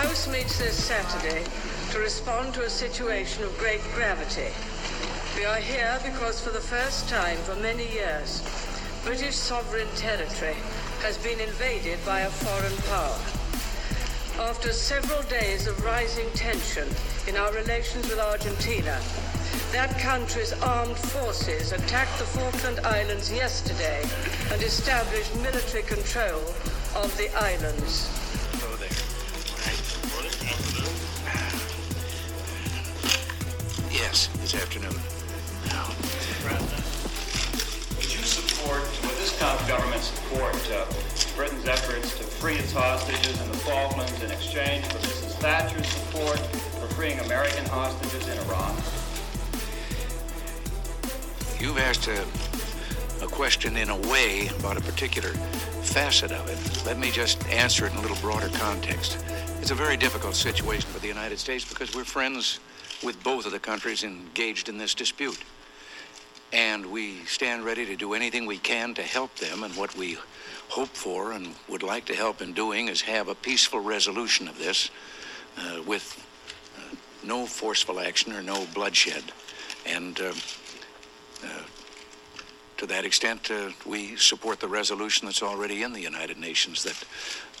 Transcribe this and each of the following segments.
House meets this Saturday to respond to a situation of great gravity. We are here because for the first time for many years, British sovereign territory has been invaded by a foreign power. After several days of rising tension in our relations with Argentina, that country's armed forces attacked the Falkland Islands yesterday and established military control of the islands. This afternoon. Now, Would you support, would this government support uh, Britain's efforts to free its hostages in the Falklands in exchange for Mrs. Thatcher's support for freeing American hostages in Iran? You've asked a, a question in a way about a particular facet of it. Let me just answer it in a little broader context. It's a very difficult situation for the United States because we're friends with both of the countries engaged in this dispute. And we stand ready to do anything we can to help them. And what we hope for and would like to help in doing is have a peaceful resolution of this uh, with uh, no forceful action or no bloodshed. And uh, uh, to that extent, uh, we support the resolution that's already in the United Nations that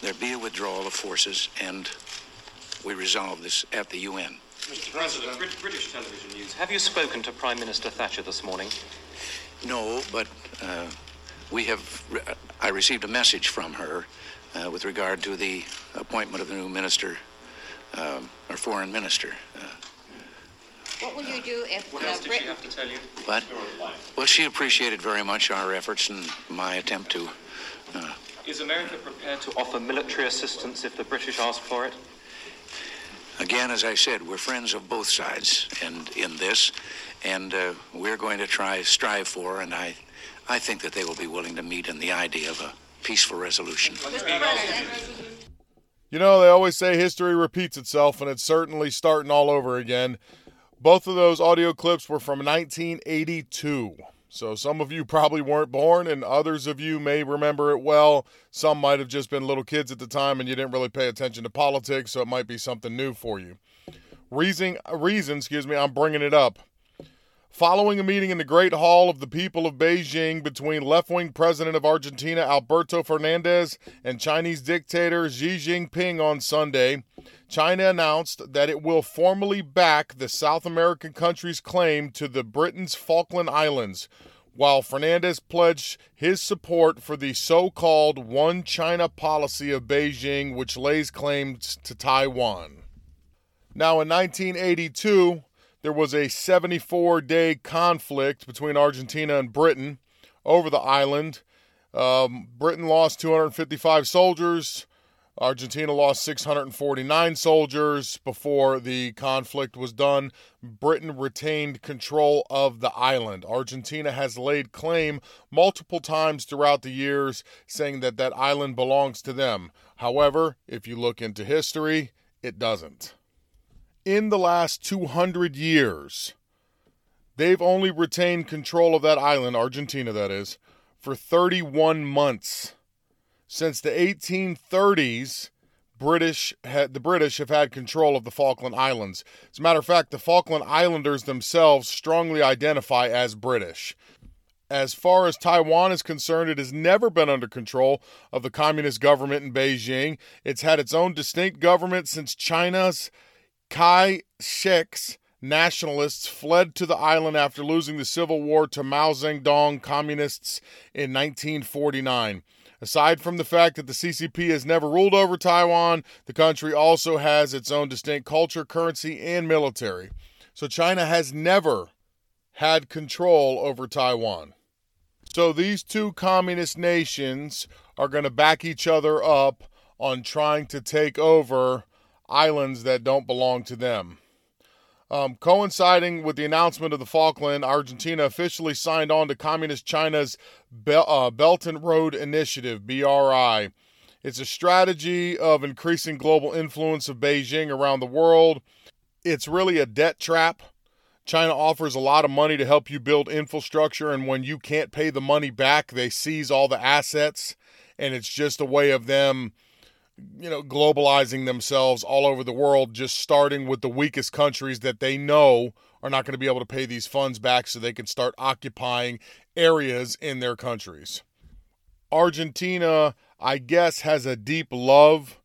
there be a withdrawal of forces and we resolve this at the UN. Mr. President. British television news. Have you spoken to Prime Minister Thatcher this morning? No, but uh, we have. Re- I received a message from her uh, with regard to the appointment of the new minister, um, or foreign minister. Uh, What will you do if What uh, else did she have to tell you? but well, she appreciated very much our efforts and my attempt to. Uh, Is America prepared to offer military assistance if the British ask for it? Again, as I said, we're friends of both sides, and in this, and uh, we're going to try strive for, and I, I think that they will be willing to meet in the idea of a peaceful resolution. You know, they always say history repeats itself, and it's certainly starting all over again. Both of those audio clips were from 1982. So some of you probably weren't born, and others of you may remember it well. Some might have just been little kids at the time and you didn't really pay attention to politics, so it might be something new for you. Reason, reason, excuse me, I'm bringing it up. Following a meeting in the Great Hall of the People of Beijing between left wing President of Argentina Alberto Fernandez and Chinese dictator Xi Jinping on Sunday, China announced that it will formally back the South American country's claim to the Britain's Falkland Islands, while Fernandez pledged his support for the so called One China policy of Beijing, which lays claim to Taiwan. Now, in 1982, there was a 74 day conflict between Argentina and Britain over the island. Um, Britain lost 255 soldiers. Argentina lost 649 soldiers before the conflict was done. Britain retained control of the island. Argentina has laid claim multiple times throughout the years, saying that that island belongs to them. However, if you look into history, it doesn't in the last 200 years, they've only retained control of that island, Argentina that is, for 31 months. Since the 1830s, British had, the British have had control of the Falkland Islands. As a matter of fact, the Falkland Islanders themselves strongly identify as British. As far as Taiwan is concerned, it has never been under control of the communist government in Beijing. It's had its own distinct government since China's Kai shek's nationalists fled to the island after losing the civil war to Mao Zedong communists in 1949. Aside from the fact that the CCP has never ruled over Taiwan, the country also has its own distinct culture, currency, and military. So China has never had control over Taiwan. So these two communist nations are going to back each other up on trying to take over islands that don't belong to them. Um, coinciding with the announcement of the Falkland, Argentina officially signed on to Communist China's Bel- uh, Belt and Road Initiative, BRI. It's a strategy of increasing global influence of Beijing around the world. It's really a debt trap. China offers a lot of money to help you build infrastructure, and when you can't pay the money back, they seize all the assets, and it's just a way of them you know, globalizing themselves all over the world, just starting with the weakest countries that they know are not going to be able to pay these funds back so they can start occupying areas in their countries. Argentina, I guess, has a deep love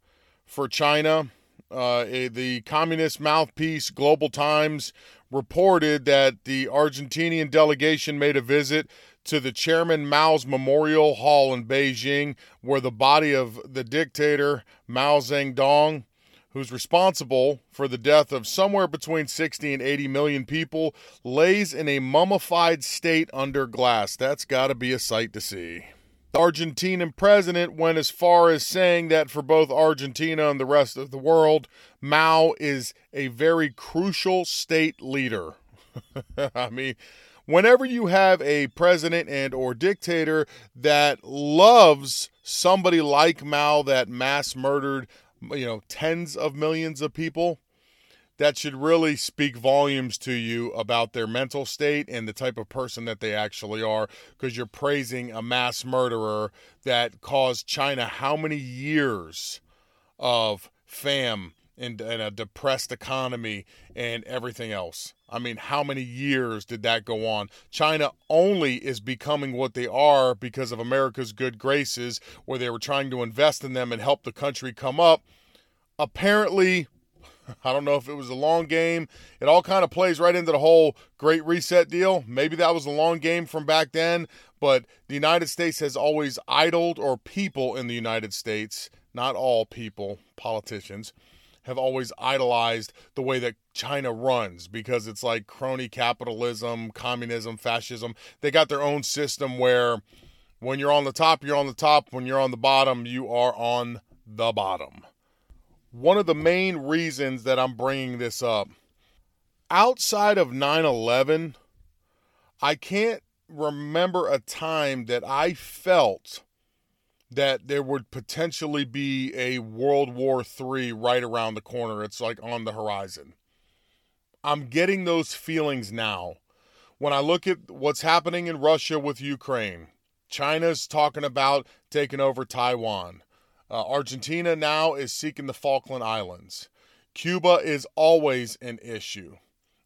for China. Uh, the communist mouthpiece, Global Times, reported that the Argentinian delegation made a visit to the Chairman Mao's Memorial Hall in Beijing, where the body of the dictator Mao Zedong, who's responsible for the death of somewhere between 60 and 80 million people, lays in a mummified state under glass. That's got to be a sight to see. The Argentinian president went as far as saying that for both Argentina and the rest of the world, Mao is a very crucial state leader. I mean, whenever you have a president and or dictator that loves somebody like Mao that mass murdered, you know, tens of millions of people, that should really speak volumes to you about their mental state and the type of person that they actually are because you're praising a mass murderer that caused China how many years of fam and, and a depressed economy and everything else. I mean, how many years did that go on? China only is becoming what they are because of America's good graces, where they were trying to invest in them and help the country come up. Apparently, I don't know if it was a long game. It all kind of plays right into the whole great reset deal. Maybe that was a long game from back then, but the United States has always idled, or people in the United States, not all people, politicians, have always idolized the way that China runs because it's like crony capitalism, communism, fascism. They got their own system where when you're on the top, you're on the top. When you're on the bottom, you are on the bottom. One of the main reasons that I'm bringing this up outside of 9 11, I can't remember a time that I felt that there would potentially be a World War III right around the corner. It's like on the horizon. I'm getting those feelings now. When I look at what's happening in Russia with Ukraine, China's talking about taking over Taiwan. Uh, Argentina now is seeking the Falkland Islands. Cuba is always an issue.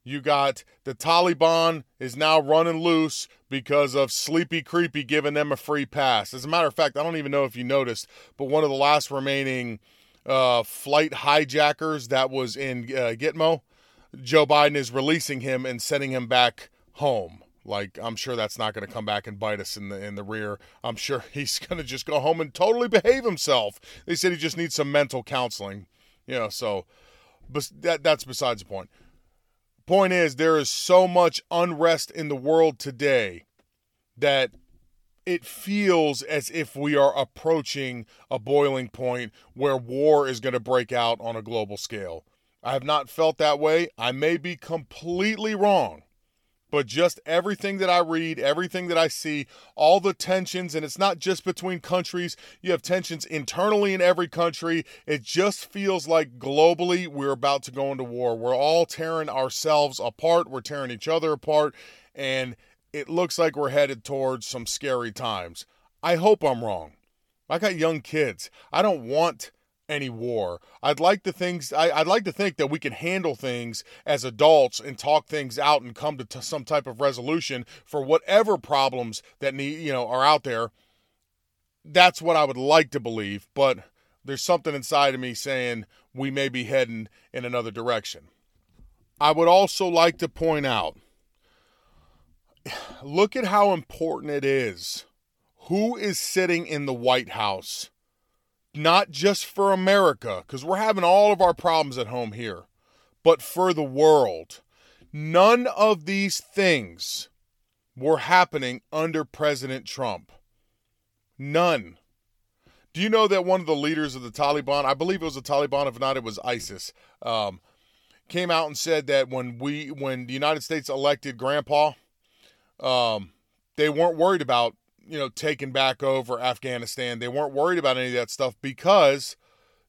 You got the Taliban is now running loose because of Sleepy Creepy giving them a free pass. As a matter of fact, I don't even know if you noticed, but one of the last remaining uh, flight hijackers that was in uh, Gitmo, Joe Biden is releasing him and sending him back home. Like I'm sure that's not going to come back and bite us in the in the rear. I'm sure he's going to just go home and totally behave himself. They said he just needs some mental counseling, you know. So, but that that's besides the point. Point is, there is so much unrest in the world today that it feels as if we are approaching a boiling point where war is going to break out on a global scale. I have not felt that way. I may be completely wrong. But just everything that I read, everything that I see, all the tensions, and it's not just between countries, you have tensions internally in every country. It just feels like globally we're about to go into war. We're all tearing ourselves apart, we're tearing each other apart, and it looks like we're headed towards some scary times. I hope I'm wrong. I got young kids. I don't want any war. I'd like to things I, would like to think that we can handle things as adults and talk things out and come to t- some type of resolution for whatever problems that need you know are out there. That's what I would like to believe, but there's something inside of me saying we may be heading in another direction. I would also like to point out look at how important it is. Who is sitting in the White House? Not just for America, because we're having all of our problems at home here, but for the world. None of these things were happening under President Trump. None. Do you know that one of the leaders of the Taliban, I believe it was the Taliban, if not, it was ISIS, um, came out and said that when we, when the United States elected Grandpa, um, they weren't worried about you know taking back over Afghanistan. They weren't worried about any of that stuff because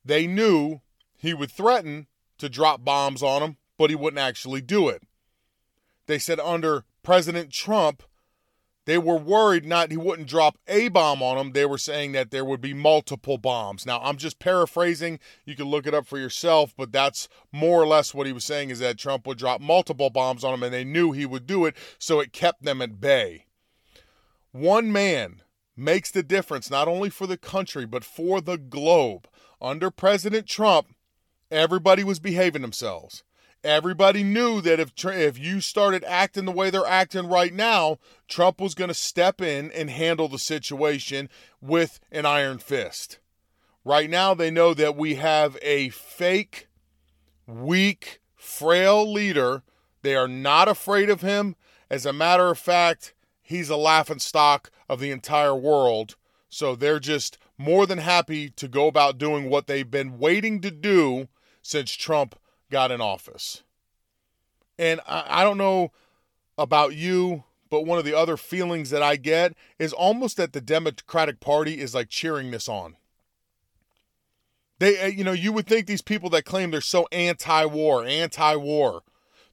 they knew he would threaten to drop bombs on them, but he wouldn't actually do it. They said under President Trump, they were worried not he wouldn't drop a bomb on them. They were saying that there would be multiple bombs. Now, I'm just paraphrasing. You can look it up for yourself, but that's more or less what he was saying is that Trump would drop multiple bombs on them and they knew he would do it, so it kept them at bay. One man makes the difference not only for the country but for the globe. Under President Trump, everybody was behaving themselves. Everybody knew that if if you started acting the way they're acting right now, Trump was going to step in and handle the situation with an iron fist. Right now they know that we have a fake, weak, frail leader. They are not afraid of him. As a matter of fact, he's a laughing stock of the entire world. So they're just more than happy to go about doing what they've been waiting to do since Trump got in office. And I, I don't know about you, but one of the other feelings that I get is almost that the Democratic Party is like cheering this on. They, uh, you know, you would think these people that claim they're so anti war, anti war,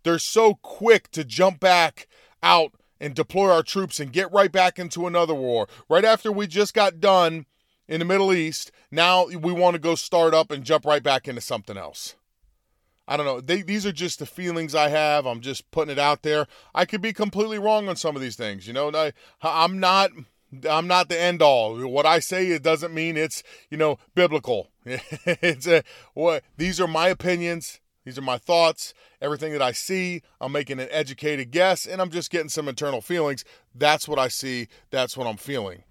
they're so quick to jump back out and deploy our troops and get right back into another war. Right after we just got done in the Middle East, now we want to go start up and jump right back into something else. I don't know. They, these are just the feelings I have. I'm just putting it out there. I could be completely wrong on some of these things. You know, I, I'm not. I'm not the end all. What I say it doesn't mean it's you know biblical. it's a what these are my opinions. These are my thoughts. Everything that I see, I'm making an educated guess, and I'm just getting some internal feelings. That's what I see. That's what I'm feeling.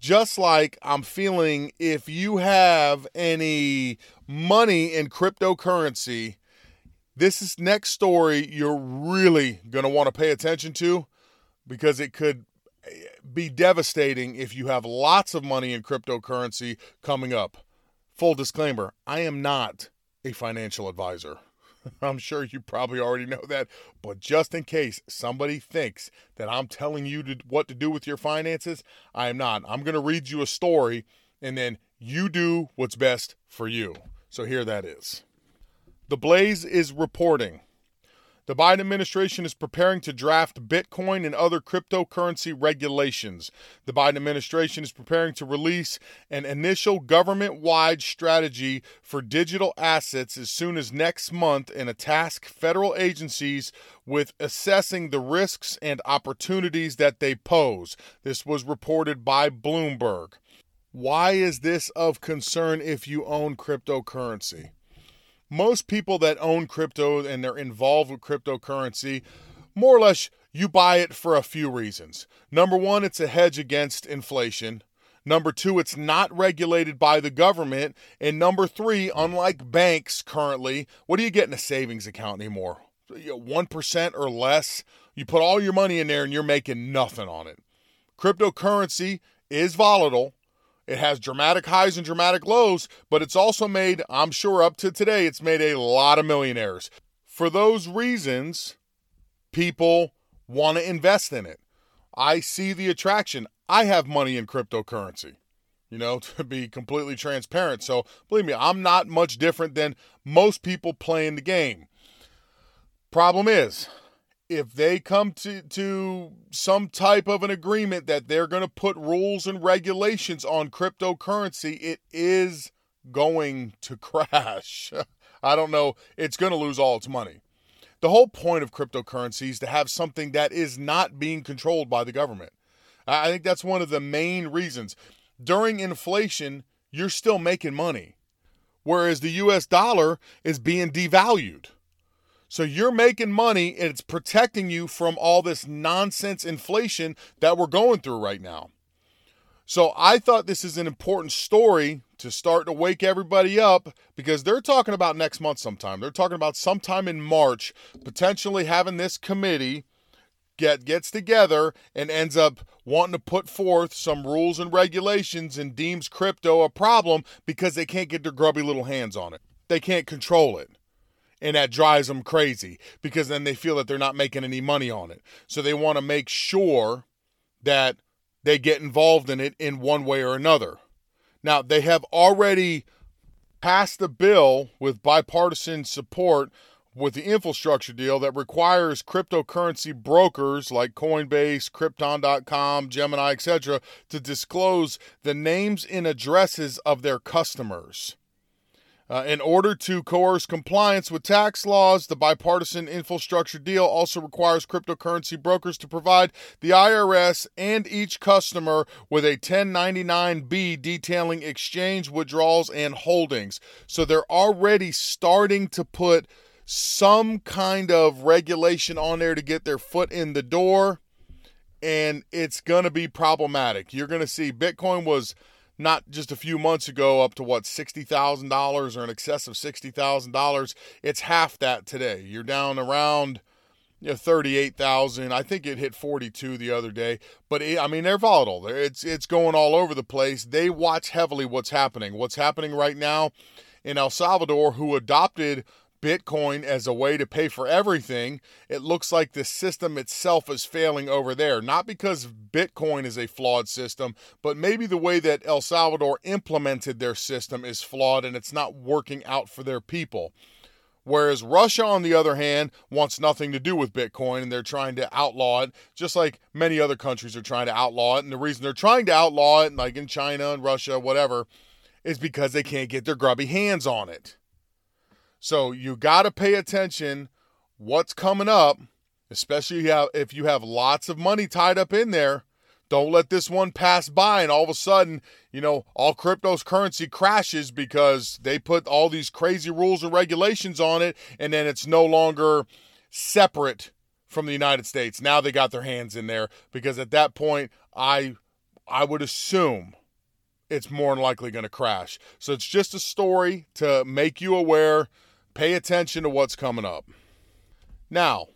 Just like I'm feeling if you have any money in cryptocurrency this is next story you're really going to want to pay attention to because it could eh, be devastating if you have lots of money in cryptocurrency coming up. Full disclaimer I am not a financial advisor. I'm sure you probably already know that, but just in case somebody thinks that I'm telling you to, what to do with your finances, I am not. I'm going to read you a story and then you do what's best for you. So here that is. The Blaze is reporting. The Biden administration is preparing to draft Bitcoin and other cryptocurrency regulations. The Biden administration is preparing to release an initial government wide strategy for digital assets as soon as next month and a task federal agencies with assessing the risks and opportunities that they pose. This was reported by Bloomberg. Why is this of concern if you own cryptocurrency? Most people that own crypto and they're involved with cryptocurrency, more or less, you buy it for a few reasons. Number one, it's a hedge against inflation. Number two, it's not regulated by the government. And number three, unlike banks currently, what do you get in a savings account anymore? 1% or less. You put all your money in there and you're making nothing on it. Cryptocurrency is volatile. It has dramatic highs and dramatic lows, but it's also made, I'm sure up to today, it's made a lot of millionaires. For those reasons, people want to invest in it. I see the attraction. I have money in cryptocurrency, you know, to be completely transparent. So believe me, I'm not much different than most people playing the game. Problem is, if they come to, to some type of an agreement that they're going to put rules and regulations on cryptocurrency, it is going to crash. I don't know. It's going to lose all its money. The whole point of cryptocurrency is to have something that is not being controlled by the government. I think that's one of the main reasons. During inflation, you're still making money, whereas the US dollar is being devalued. So you're making money and it's protecting you from all this nonsense inflation that we're going through right now. So I thought this is an important story to start to wake everybody up because they're talking about next month sometime. They're talking about sometime in March potentially having this committee get gets together and ends up wanting to put forth some rules and regulations and deems crypto a problem because they can't get their grubby little hands on it. They can't control it. And that drives them crazy because then they feel that they're not making any money on it. So they want to make sure that they get involved in it in one way or another. Now, they have already passed a bill with bipartisan support with the infrastructure deal that requires cryptocurrency brokers like Coinbase, Crypto.com, Gemini, etc., to disclose the names and addresses of their customers. Uh, in order to coerce compliance with tax laws, the bipartisan infrastructure deal also requires cryptocurrency brokers to provide the IRS and each customer with a 1099B detailing exchange withdrawals and holdings. So they're already starting to put some kind of regulation on there to get their foot in the door, and it's going to be problematic. You're going to see Bitcoin was not just a few months ago up to what $60,000 or in excess of $60,000. It's half that today. You're down around you know, 38,000. I think it hit 42 the other day, but it, I mean they're volatile. It's it's going all over the place. They watch heavily what's happening. What's happening right now in El Salvador who adopted Bitcoin as a way to pay for everything, it looks like the system itself is failing over there. Not because Bitcoin is a flawed system, but maybe the way that El Salvador implemented their system is flawed and it's not working out for their people. Whereas Russia, on the other hand, wants nothing to do with Bitcoin and they're trying to outlaw it, just like many other countries are trying to outlaw it. And the reason they're trying to outlaw it, like in China and Russia, whatever, is because they can't get their grubby hands on it. So you got to pay attention what's coming up, especially if you have lots of money tied up in there. Don't let this one pass by and all of a sudden, you know, all crypto's currency crashes because they put all these crazy rules and regulations on it and then it's no longer separate from the United States. Now they got their hands in there because at that point I I would assume it's more than likely going to crash. So it's just a story to make you aware Pay attention to what's coming up. Now,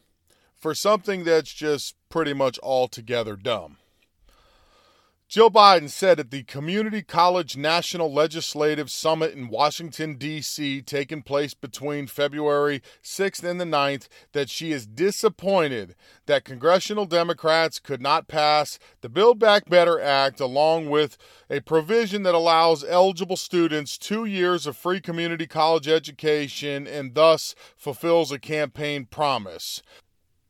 for something that's just pretty much altogether dumb. Jill Biden said at the Community College National Legislative Summit in Washington, D.C., taking place between February 6th and the 9th, that she is disappointed that congressional Democrats could not pass the Build Back Better Act, along with a provision that allows eligible students two years of free community college education and thus fulfills a campaign promise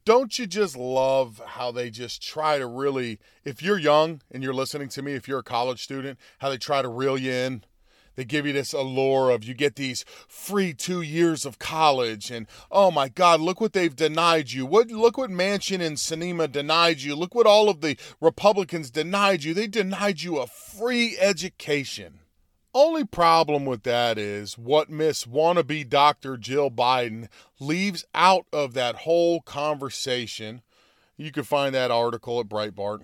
don't you just love how they just try to really, if you're young and you're listening to me, if you're a college student, how they try to reel you in? They give you this allure of you get these free two years of college, and oh my God, look what they've denied you. What look what Manchin and Sinema denied you. Look what all of the Republicans denied you. They denied you a free education. Only problem with that is what Miss Wannabe Dr. Jill Biden leaves out of that whole conversation. You can find that article at Breitbart.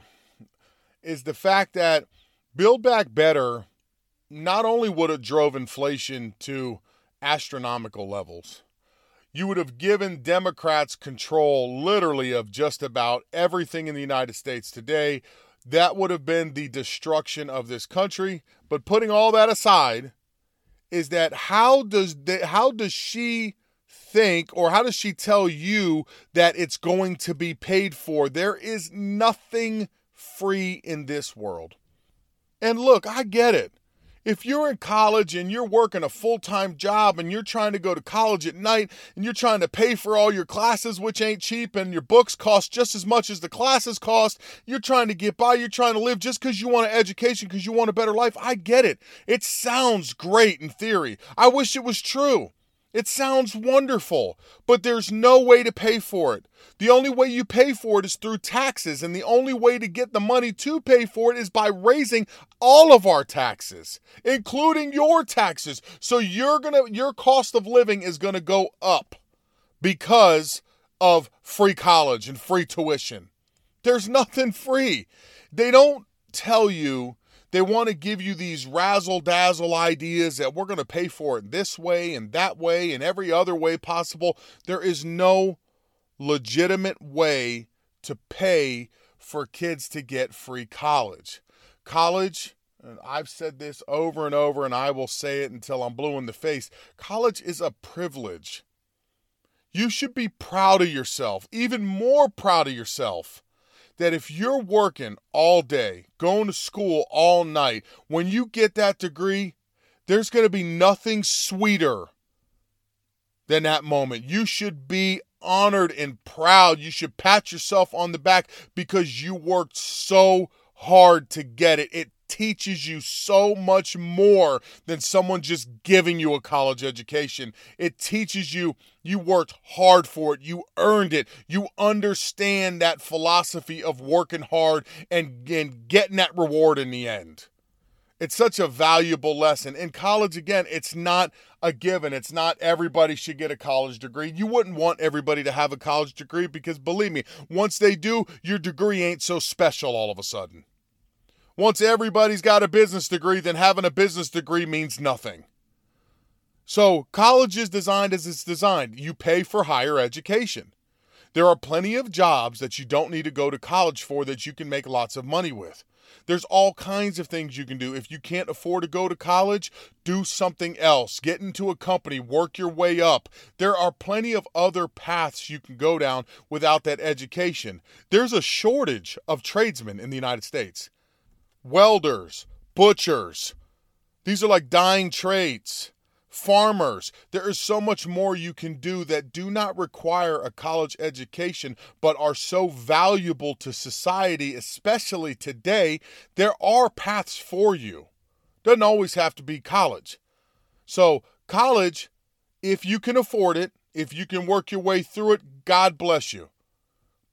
Is the fact that Build Back Better not only would have drove inflation to astronomical levels, you would have given Democrats control literally of just about everything in the United States today that would have been the destruction of this country. But putting all that aside, is that how does the, how does she think or how does she tell you that it's going to be paid for? There is nothing free in this world. And look, I get it. If you're in college and you're working a full time job and you're trying to go to college at night and you're trying to pay for all your classes, which ain't cheap, and your books cost just as much as the classes cost, you're trying to get by, you're trying to live just because you want an education, because you want a better life. I get it. It sounds great in theory. I wish it was true. It sounds wonderful, but there's no way to pay for it. The only way you pay for it is through taxes, and the only way to get the money to pay for it is by raising all of our taxes, including your taxes. So you're to your cost of living is going to go up because of free college and free tuition. There's nothing free. They don't tell you they want to give you these razzle dazzle ideas that we're going to pay for it this way and that way and every other way possible. There is no legitimate way to pay for kids to get free college. College, and I've said this over and over, and I will say it until I'm blue in the face college is a privilege. You should be proud of yourself, even more proud of yourself. That if you're working all day, going to school all night, when you get that degree, there's going to be nothing sweeter than that moment. You should be honored and proud. You should pat yourself on the back because you worked so hard to get it. It teaches you so much more than someone just giving you a college education. It teaches you you worked hard for it, you earned it, you understand that philosophy of working hard and, and getting that reward in the end. It's such a valuable lesson. In college, again, it's not a given. It's not everybody should get a college degree. You wouldn't want everybody to have a college degree because believe me, once they do, your degree ain't so special all of a sudden. Once everybody's got a business degree, then having a business degree means nothing. So, college is designed as it's designed. You pay for higher education. There are plenty of jobs that you don't need to go to college for that you can make lots of money with. There's all kinds of things you can do. If you can't afford to go to college, do something else. Get into a company, work your way up. There are plenty of other paths you can go down without that education. There's a shortage of tradesmen in the United States welders, butchers. These are like dying trades. Farmers. There is so much more you can do that do not require a college education, but are so valuable to society, especially today. There are paths for you. Doesn't always have to be college. So, college, if you can afford it, if you can work your way through it, God bless you.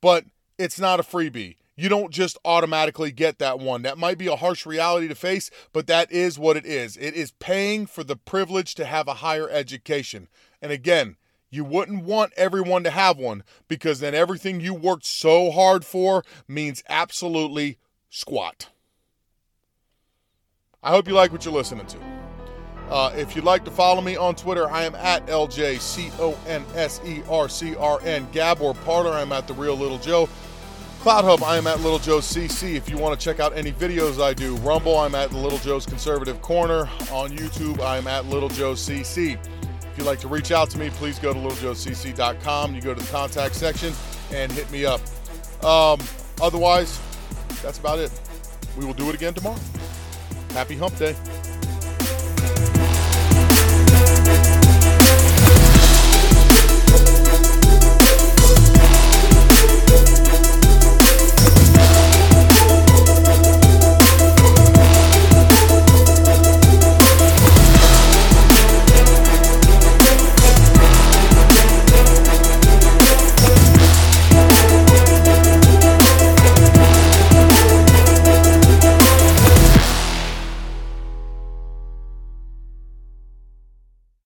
But it's not a freebie you don't just automatically get that one. That might be a harsh reality to face, but that is what it is. It is paying for the privilege to have a higher education. And again, you wouldn't want everyone to have one because then everything you worked so hard for means absolutely squat. I hope you like what you're listening to. Uh, if you'd like to follow me on Twitter, I am at LJCONSERCRN. Gab or Parler, I'm at The Real Little Joe. CloutHub, I am at Little Joe CC. If you want to check out any videos I do, Rumble, I'm at Little Joe's Conservative Corner. On YouTube, I'm at Little Joe CC. If you'd like to reach out to me, please go to littlejoecc.com. You go to the contact section and hit me up. Um, otherwise, that's about it. We will do it again tomorrow. Happy Hump Day.